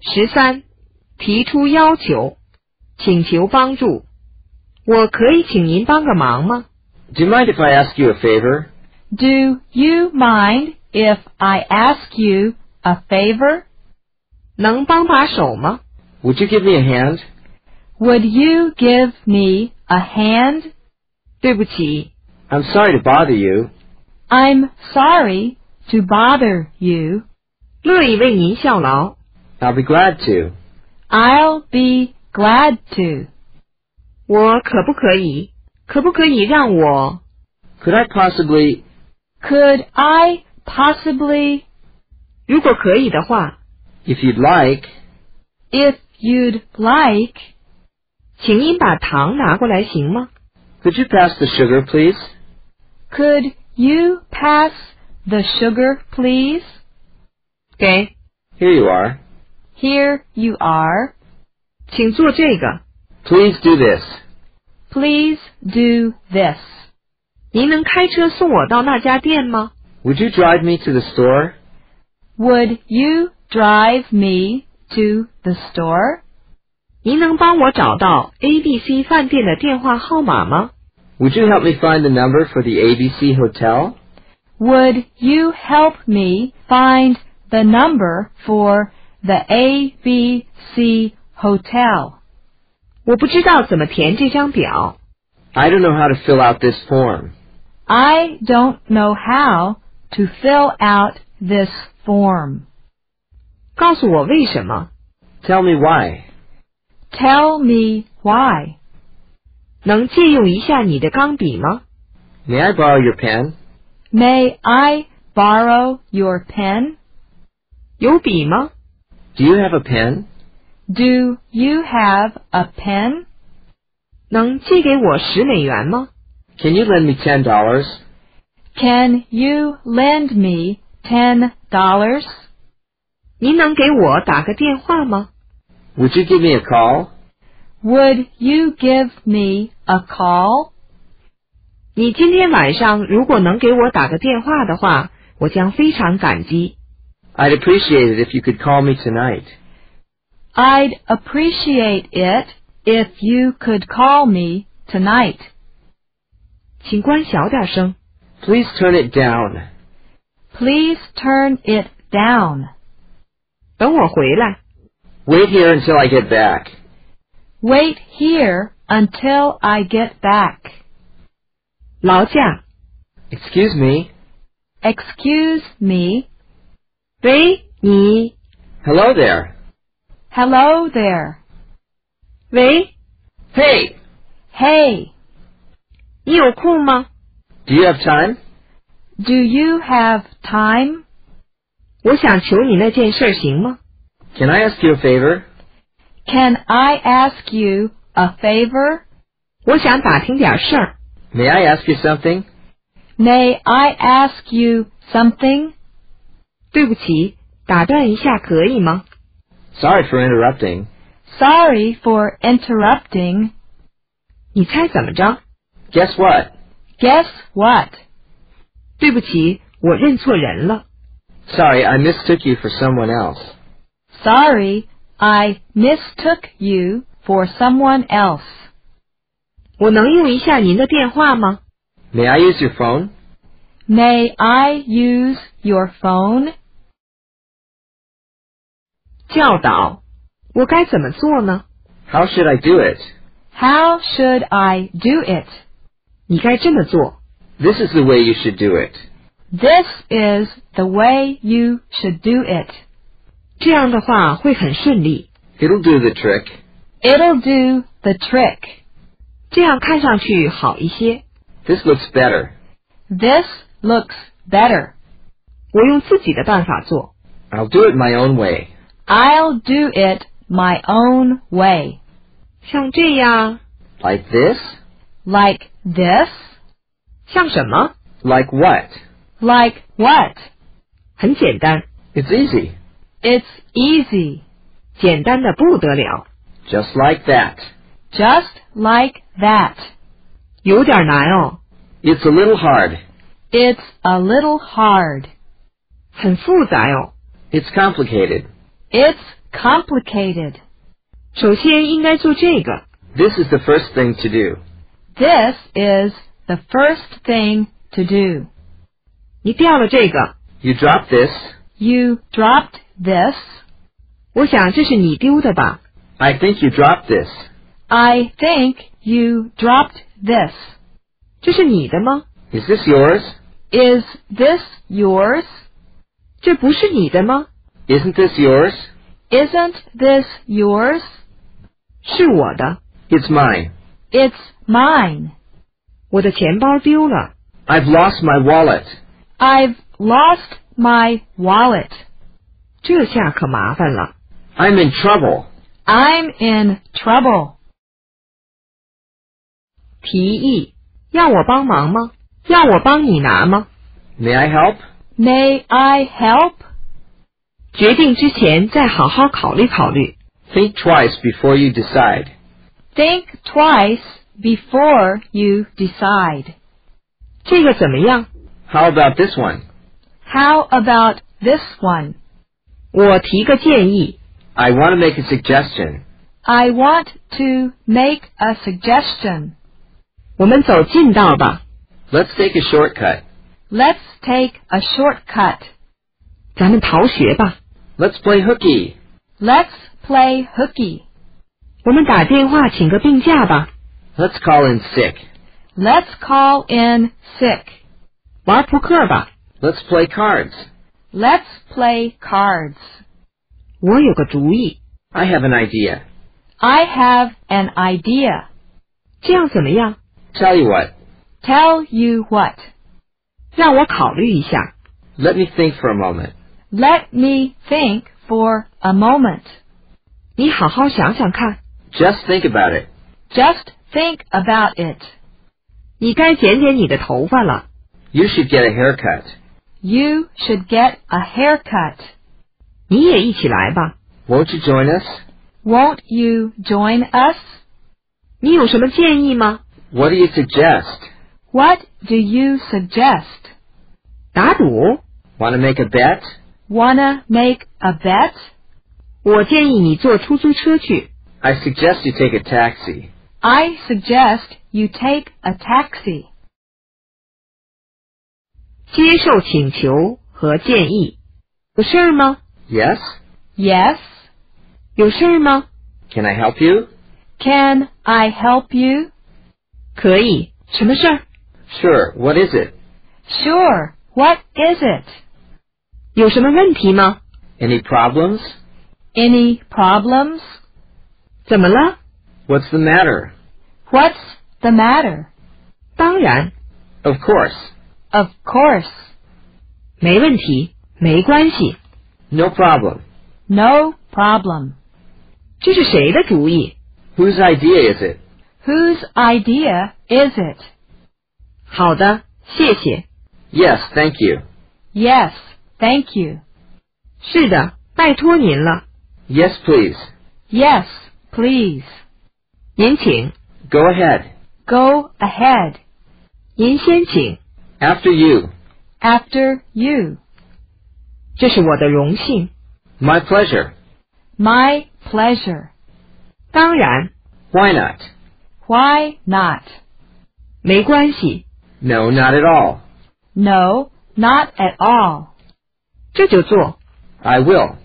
十三，提出要求，请求帮助。我可以请您帮个忙吗？ Do you mind if I ask you a favor? Do you mind if I ask you a favor? 能帮把手吗？ Would you give me a hand? Would you give me a hand? 对不起， I'm sorry to bother you. I'm sorry to bother you. 乐意为您效劳。 I'll be glad to. I'll be glad to. 我可不可以？可不可以让我？ Could I possibly... Could I possibly, 如果可以的话， If you'd like... if you'd like, 请您把糖拿过来行吗？ Could you pass the sugar, please? could you pass the sugar, please? 给， Here you are. Here you are. 请做这个。 Please do this. Please do this. 您能开车送我到那家店吗？ Would you drive me to the store? Would you drive me to the store? 您能帮我找到 A B C 饭店的电话号码吗？ Would you help me find the number for the ABC Hotel? Would you help me find the number for the ABC Hotel? 我不知道怎么填这张表。 I don't know how to fill out this form. I don't know how to fill out this form. 告诉我为什么？ Tell me why. Tell me why. 能借用一下你的钢笔吗？ May I borrow your pen? May I borrow your pen? 有笔吗？ Do you have a pen? Do you have a pen? 能借给我十美元吗？ Can you lend me ten dollars? Can you lend me ten dollars? 您能给我打个电话吗？ Would you give me a call? Would you give me a call? 你今天晚上如果能给我打个电话的话，我将非常感激。 I'd appreciate it if you could call me tonight. I'd appreciate it if you could call me tonight. 请关小点声。 Please turn it down. Please turn it down. 等我回来。 Wait here until I get back. Wait here until I get back. 劳驾。 Excuse me. Excuse me. 喂，你。 Hello there. Hello there. 喂， Hey! Hey, 你有空吗？ Do you have time? do you have time? 我想求你那件事儿行吗？ Can I ask you a favor? Can I ask you a favor? 我想打听点事儿。 May I ask you something? May I ask you something? 对不起，打断一下可以吗？ Sorry for interrupting. Sorry for interrupting. 你猜怎么着？ Guess what? Guess what? 对不起，我认错人了。 Sorry, I mistook you for someone else. Sorry, I mistook you for someone else. 我能用一下您的电话吗？ May I use your phone? May I use your phone? 教导，我该怎么做呢？ How should I do it? How should I do it? 你该这么做。 This is the way you should do it. This is the way you should do it. 这样的话会很顺利。 It'll do the trick. It'll do the trick. 这样看上去好一些。 This looks better. This looks better. 我用自己的办法做。 I'll do it my own way. I'll do it my own way. 像这样， Like this? Like this? 像什么？ Like what? Like what? 很简单， It's easy. It's easy. 简单的不得了。 Just like that. Just like that. 有点难哦， It's a little hard. It's a little hard. 很复杂哦。 It's complicated. It's complicated. 首先应该做这个。 This is the first thing to do. This is the first thing to do. 你掉了这个， You drop this. You dropped this. 我想这是你丢的吧？ I think you dropped this. I think you dropped this. 这是你的吗？ Is this yours? Is this yours? 这不是你的吗？ Isn't this yours? Isn't this yours? 是我的， It's mine. It's mine. 我的钱包丢了。 I've lost my wallet. I've lost my wallet. 这下可麻烦了。 I'm in trouble. I'm in trouble. 提议要我帮忙吗？要我帮你拿吗？ May I help? May I help? 决定之前再好好考虑考虑。 Think twice before you decide. Think twice before you decide. 这个怎么样？ How about this one? How about this one? 我提个建议， I want to make a suggestion. I want to make a suggestion. 我们走近道吧。 Let's take a shortcut. Let's take a shortcut. 咱们逃学吧。 Let's play hooky. Let's play hooky. 我们打电话请个病假吧。 Let's call in sick. Let's call in sick. 玩扑克吧。 Let's play cards. Let's play cards. 我有个主意， I have an idea. I have an idea. 这样怎么样？ Tell you what. Tell you what. 让我考虑一下。 Let me think for a moment. Let me think for a moment. 你好好想想看， Just think about it. Just think about it. 你该剪剪你的头发了。 You should get a haircut. You should get a haircut. 你也一起来吧。 Won't you join us? Won't you join us? 你有什么建议吗？ What do you suggest? What do you suggest? 打赌？ Want to make a bet? Wanna make a bet? 我建议你坐出租车去。 I suggest you take a taxi. I suggest you take a taxi. 接受请求和建议。有事儿吗？ Yes? Yes. 有事儿吗？ Can I help you? Can I help you? 可以。什么事儿？ Sure. What is it? Sure. What is it? 有什么问题吗？ Any problems? Any problems? 怎么了？ What's the matter? What's the matter? 当然， Of course. Of course. 没问题，没关系。 No problem. No problem. 这是谁的主意？ Whose idea is it? Whose idea is it? 好的，谢谢。 Yes, thank you. Yes, thank you. 是的，拜托您了。 Yes, please. Yes, please. 您请， Go ahead. Go ahead. 您先请。 After you. After you. 这是我的荣幸。 My pleasure. My pleasure. 当然， Why not? Why not? 没关系， No, not at all. No, not at all. 这就做。 I will.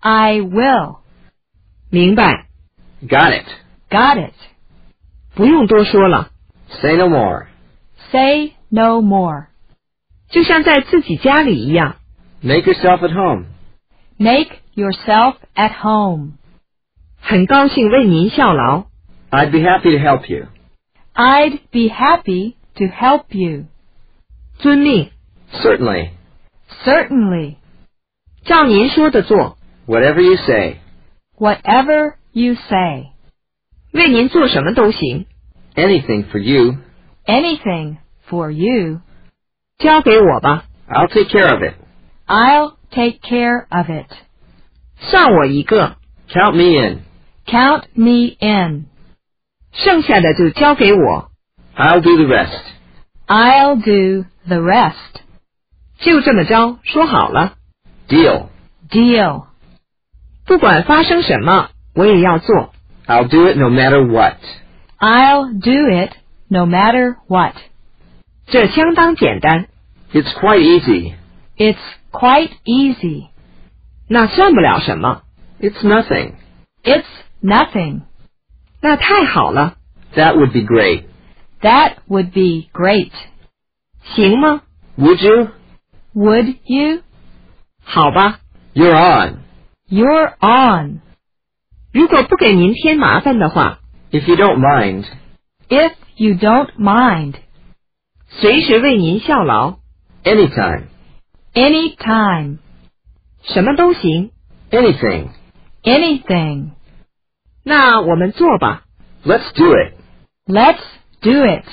I will. 明白， Got it. Got it. 不用多说了。 Say no more. Say no more. 就像在自己家里一样。 Make yourself at home. Make yourself at home. 很高兴为您效劳。 I'd be happy to help you. I'd be happy to help you. 遵命， Certainly. Certainly. 照您说的做。 Whatever you say. Whatever you say. 为您做什么都行。 Anything for you. Anything for you. 交给我吧， I'll take care of it. I'll take care of it. 算我一个， Count me in. Count me in. 剩下的就交给我。 I'll do the rest. I'll do the rest. 就这么着，说好了。 Deal. Deal. 不管发生什么，我也要做。 I'll do it no matter what. I'll do it no matter what. 这相当简单， It's quite easy. It's quite easy. 那算不了什么。 It's nothing. It's nothing. 那太好了， That would be great. That would be great. 行吗？ Would you? Would you? 好吧， You're on. You're on. 如果不给您添麻烦的话， If you don't mind, If you don't mind. 随时为您效劳， anytime, Anytime. 什么都行。 anything. Anything. 那我们做吧， Let's do it. Let's do it.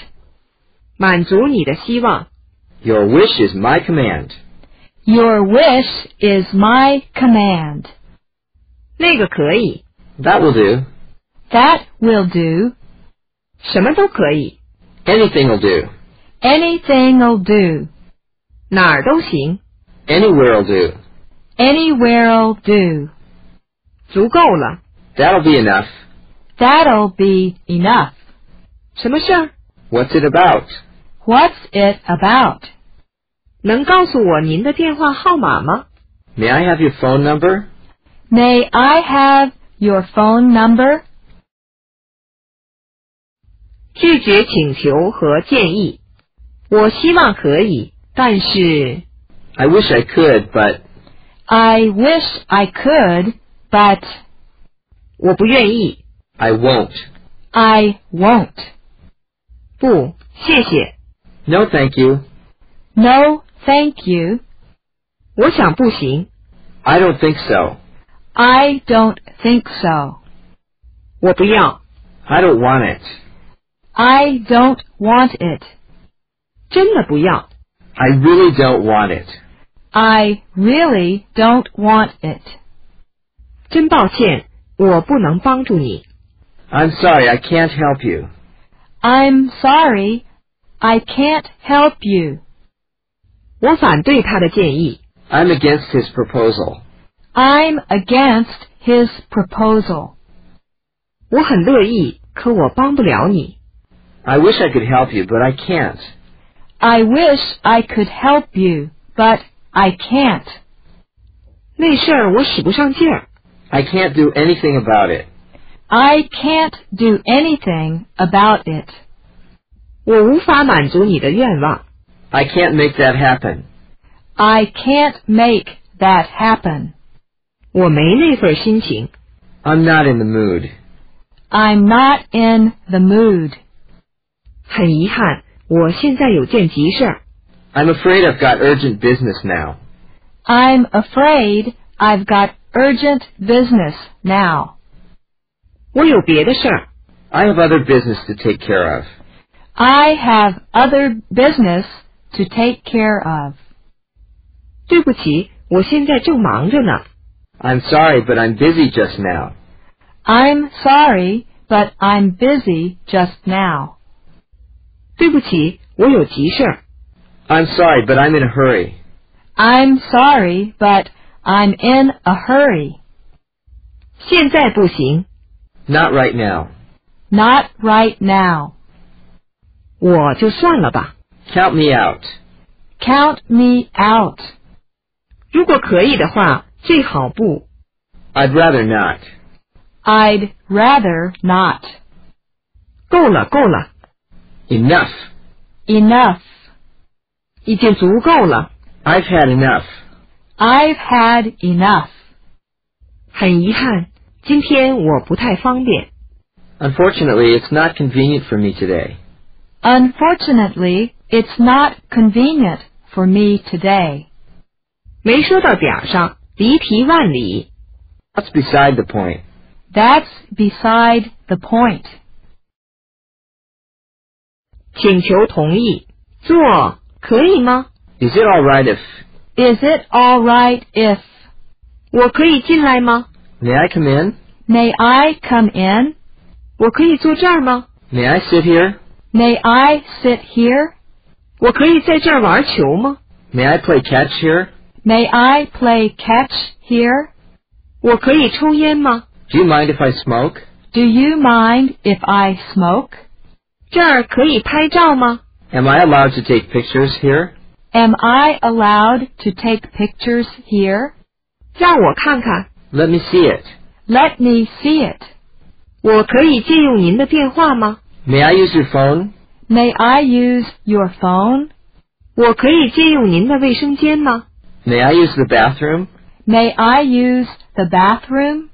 满足你的希望。 Your wish is my command. Your wish is my command. 那个可以， That will do. That will do. 什么都可以， Anything will do. Anything'll do. 哪儿都行， Anywhere will do. Anywhere'll do. 足够了。 That'll be enough. That'll be enough. 什么事儿？ What's it about? What's it about? 能告诉我您的电话号码吗？ May I have your phone number? May I have your phone number? 拒绝请求和建议。我希望可以，但是 I wish I could, but I wish I could, but 我不愿意。 I won't. I won't. 不，谢谢。 No, thank you. No, thank you. 我想不行。 I don't think so. I don't think so. 我不要， I don't want it. I don't want it. 真的不要。 I really don't want it. I really don't want it. 真抱歉，我不能帮助你。 I'm sorry, I can't help you. I'm sorry. I can't help you. 我反对他的建议。 I'm against his proposal. I'm against his proposal. 我很乐意，可我帮不了你。 I wish I could help you, but I can't. I wish I could help you, but I can't. 那事儿我使不上劲儿。 I can't do anything about it. I can't do anything about it. 我无法满足你的愿望。 I can't make that happen. I can't make that happen. 我没那份心情。 I'm not in the mood. I'm not in the mood. 很遗憾，我现在有件急事儿。 I'm afraid I've got urgent business now. I'm afraid I've got urgent business now. 我有别的事儿。 I have other business to take care of. I have other business to take care of. 对不起，我现在正忙着呢。 I'm sorry, but I'm busy just now. I'm sorry, but I'm busy just now. 对不起，我有急事儿。 I'm sorry, but I'm in a hurry. I'm sorry, but I'm in a hurry. 现在不行， Not right now. Not right now. 我就算了吧。 Count me out. Count me out. 如果可以的话，最好不。 I'd rather not. I'd rather not. 够了，够了， Enough. Enough. 已经足够了。 I've had enough. I've had enough. 很遗憾，今天我不太方便。 Unfortunately, it's not convenient for me today. Unfortunately, it's not convenient for me today. 没说到点儿上，离题万里。 That's beside the point. That's beside the point. 请求同意，做可以吗？ Is it all right if... Is it all right if... 我可以进来吗？ May I come in? May I come in? 我可以坐这儿吗？ May I sit here? May I sit here? 我可以在这儿玩球吗？ May I play catch here? May I play catch here? 我可以抽烟吗？ Do you mind if I smoke? Do you mind if I smoke? 这儿可以拍照吗？ Am I allowed to take pictures here? Am I allowed to take pictures here? 让我看看。 Let me see it. Let me see it. 我可以借用您的电话吗？ May I use your phone? May I use your phone? 我可以借用您的卫生间吗？ May I use the bathroom? May I use the bathroom?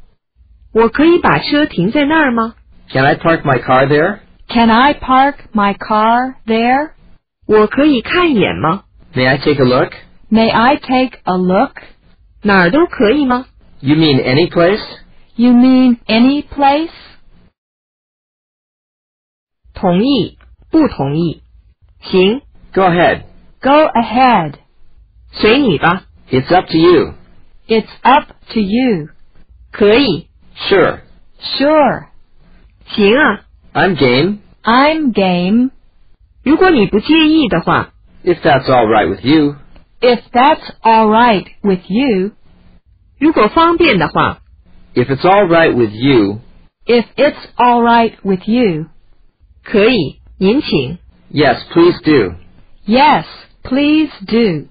我可以把车停在那儿吗？ Can I park my car there? Can I park my car there? 我可以看一眼吗？ May I take a look? May I take a look? 哪儿都可以吗？ You mean any place? You mean any place? 同意， 不同意。行， Go ahead. Go ahead. 随你吧。 It's up to you. It's up to you. 可以， Sure. Sure. 行啊。 I'm game. I'm game. 如果你不介意的话， If that's all right with you. If that's all right with you. 如果方便的话， If it's all right with you. If it's all right with you. 可以。 您请。 Yes, please do. Yes, please do.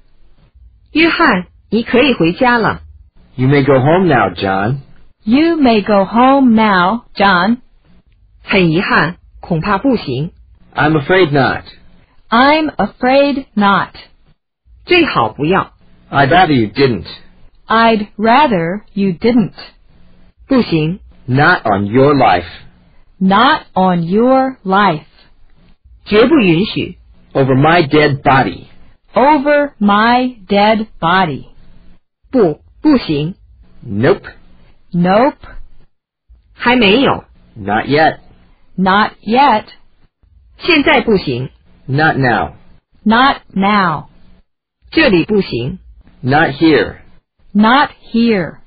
约翰，你可以回家了。 You may go home now, John. You may go home now, John. 很遗憾，恐怕不行。 I'm afraid not. I'm afraid not. 最好不要。 I'd rather you didn't. I'd rather you didn't. 不行， Not on your life. Not on your life. 绝不允许。 Over my dead body. Over my dead body. 不，不行， Nope. Nope. 还没有。 Not yet. Not yet. 现在不行， Not now. Not now. 这里不行。 Not here. Not here.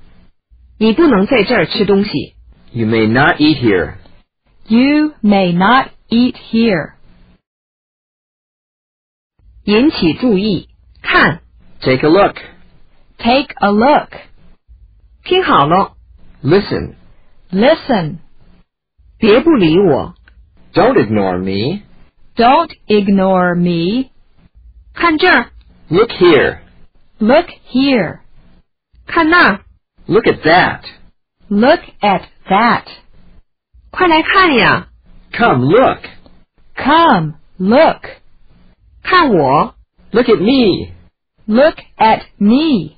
你不能在这儿吃东西。 You may not eat here. You may not eat here. 引起注意，看， Take a look. Take a look. 听好了， Listen. Listen. 别不理我。 Don't ignore me. Don't ignore me. 看这儿， Look here. Look here. 看那儿， Look at that. Look at that. 快来看呀！ Come look. Come, look. 看我， Look at me. Look at me.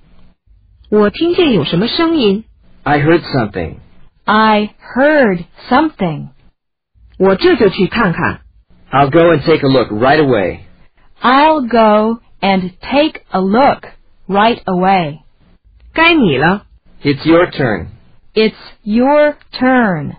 我听见有什么声音， I heard something. I heard something. 我这就去看看。 I'll go and take a look right away. I'll go and take a look right away. 该你了。 It's your turn. It's your turn.